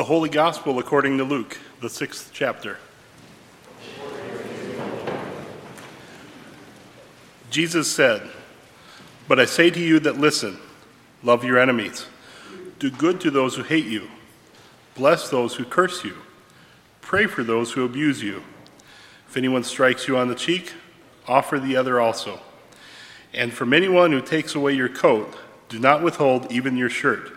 The Holy Gospel according to Luke, the sixth chapter. Jesus said, But I say to you that listen, love your enemies, do good to those who hate you, bless those who curse you, pray for those who abuse you. If anyone strikes you on the cheek, offer the other also. And from anyone who takes away your coat, do not withhold even your shirt.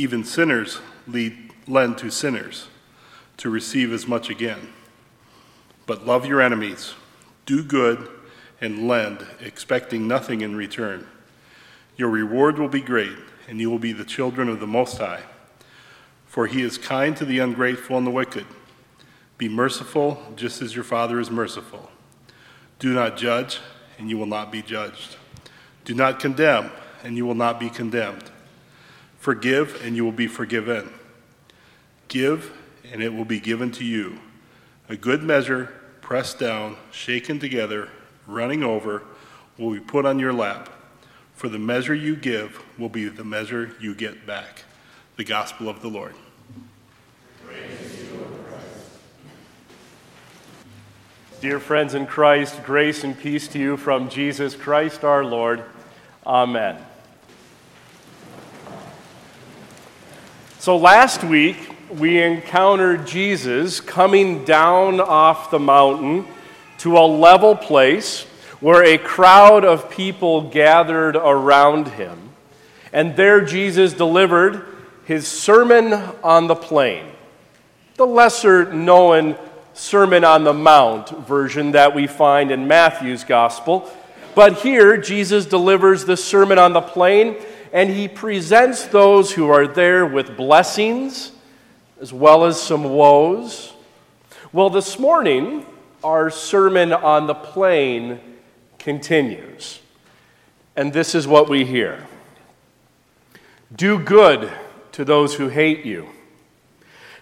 Even sinners lead, lend to sinners to receive as much again. But love your enemies, do good, and lend, expecting nothing in return. Your reward will be great, and you will be the children of the Most High. For he is kind to the ungrateful and the wicked. Be merciful, just as your Father is merciful. Do not judge, and you will not be judged. Do not condemn and you will not be condemned. Forgive, and you will be forgiven. Give, and it will be given to you. A good measure, pressed down, shaken together, running over, will be put on your lap. For the measure you give will be the measure you get back. The Gospel of the Lord. Dear friends in Christ, grace and peace to you from Jesus Christ our Lord. Amen. So last week, we encountered Jesus coming down off the mountain to a level place where a crowd of people gathered around him. And there, Jesus delivered his Sermon on the Plain, the lesser known Sermon on the Mount version that we find in Matthew's Gospel. But here, Jesus delivers the Sermon on the Plain and he presents those who are there with blessings as well as some woes. Well, this morning, our sermon on the plain continues. And this is what we hear Do good to those who hate you,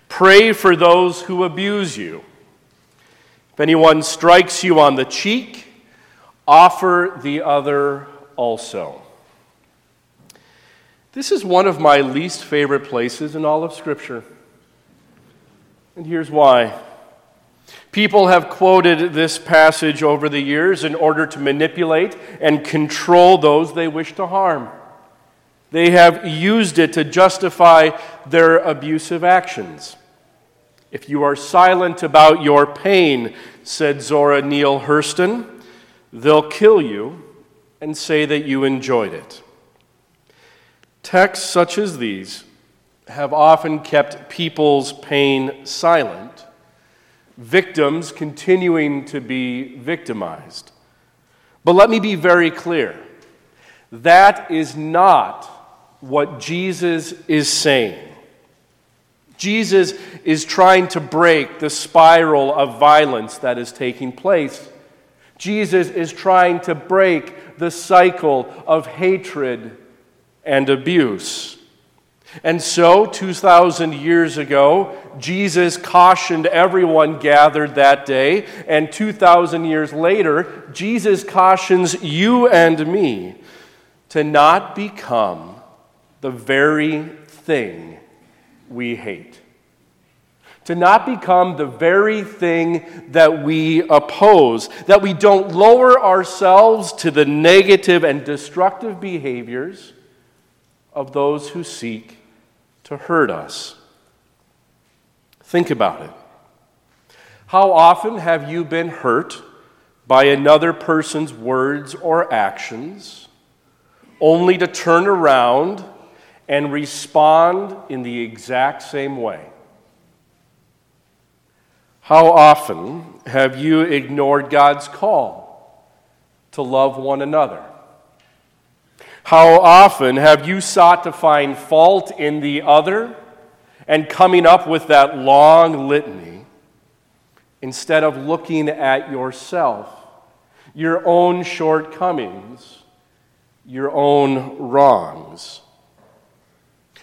pray for those who abuse you. If anyone strikes you on the cheek, offer the other also. This is one of my least favorite places in all of Scripture. And here's why. People have quoted this passage over the years in order to manipulate and control those they wish to harm. They have used it to justify their abusive actions. If you are silent about your pain, said Zora Neale Hurston, they'll kill you and say that you enjoyed it. Texts such as these have often kept people's pain silent, victims continuing to be victimized. But let me be very clear that is not what Jesus is saying. Jesus is trying to break the spiral of violence that is taking place. Jesus is trying to break the cycle of hatred and abuse. And so, 2,000 years ago, Jesus cautioned everyone gathered that day, and 2,000 years later, Jesus cautions you and me to not become the very thing we hate. To not become the very thing that we oppose, that we don't lower ourselves to the negative and destructive behaviors of those who seek to hurt us. Think about it. How often have you been hurt by another person's words or actions only to turn around and respond in the exact same way? How often have you ignored God's call to love one another? How often have you sought to find fault in the other and coming up with that long litany instead of looking at yourself, your own shortcomings, your own wrongs?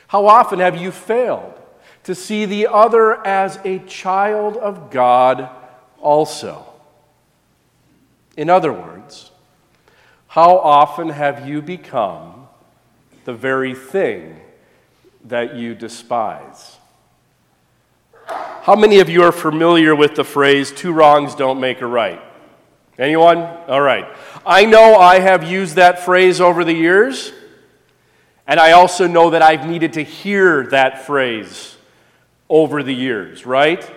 How often have you failed to see the other as a child of God also? In other words, how often have you become the very thing that you despise? How many of you are familiar with the phrase, two wrongs don't make a right? Anyone? All right. I know I have used that phrase over the years, and I also know that I've needed to hear that phrase over the years, right?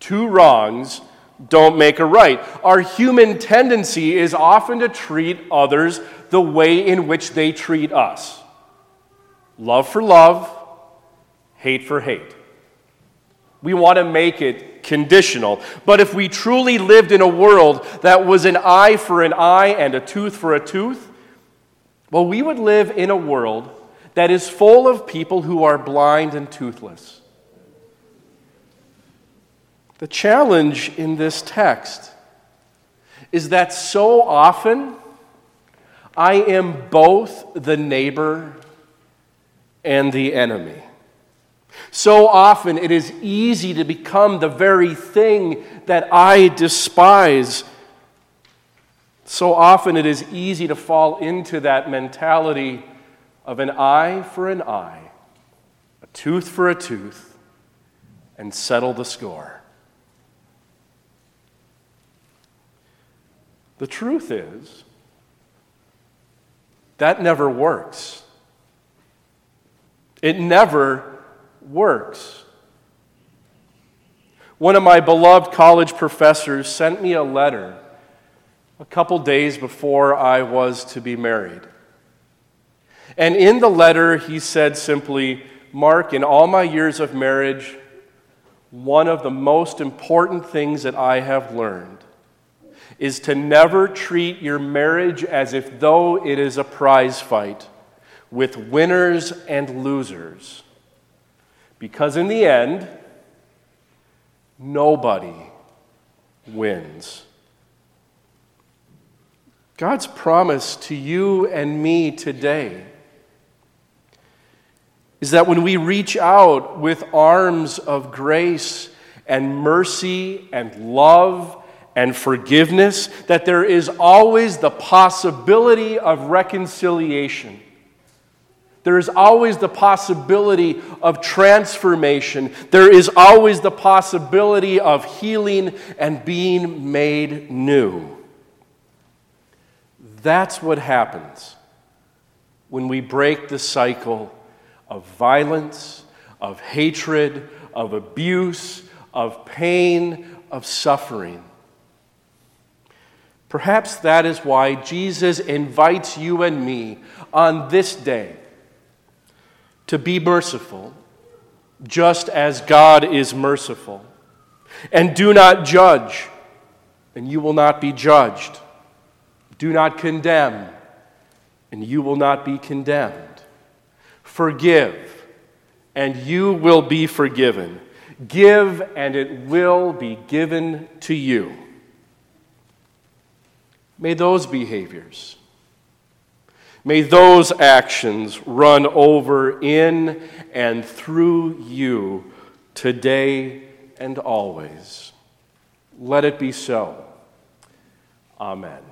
Two wrongs don't make a right. Our human tendency is often to treat others the way in which they treat us love for love, hate for hate. We want to make it conditional. But if we truly lived in a world that was an eye for an eye and a tooth for a tooth, well, we would live in a world that is full of people who are blind and toothless. The challenge in this text is that so often I am both the neighbor and the enemy. So often it is easy to become the very thing that I despise. So often it is easy to fall into that mentality of an eye for an eye, a tooth for a tooth, and settle the score. The truth is, that never works. It never works. One of my beloved college professors sent me a letter a couple days before I was to be married. And in the letter, he said simply, Mark, in all my years of marriage, one of the most important things that I have learned is to never treat your marriage as if though it is a prize fight with winners and losers. Because in the end, nobody wins. God's promise to you and me today is that when we reach out with arms of grace and mercy and love and forgiveness, that there is always the possibility of reconciliation. There is always the possibility of transformation. There is always the possibility of healing and being made new. That's what happens when we break the cycle of violence, of hatred, of abuse, of pain, of suffering. Perhaps that is why Jesus invites you and me on this day to be merciful, just as God is merciful. And do not judge, and you will not be judged. Do not condemn, and you will not be condemned. Forgive, and you will be forgiven. Give, and it will be given to you. May those behaviors, may those actions run over in and through you today and always. Let it be so. Amen.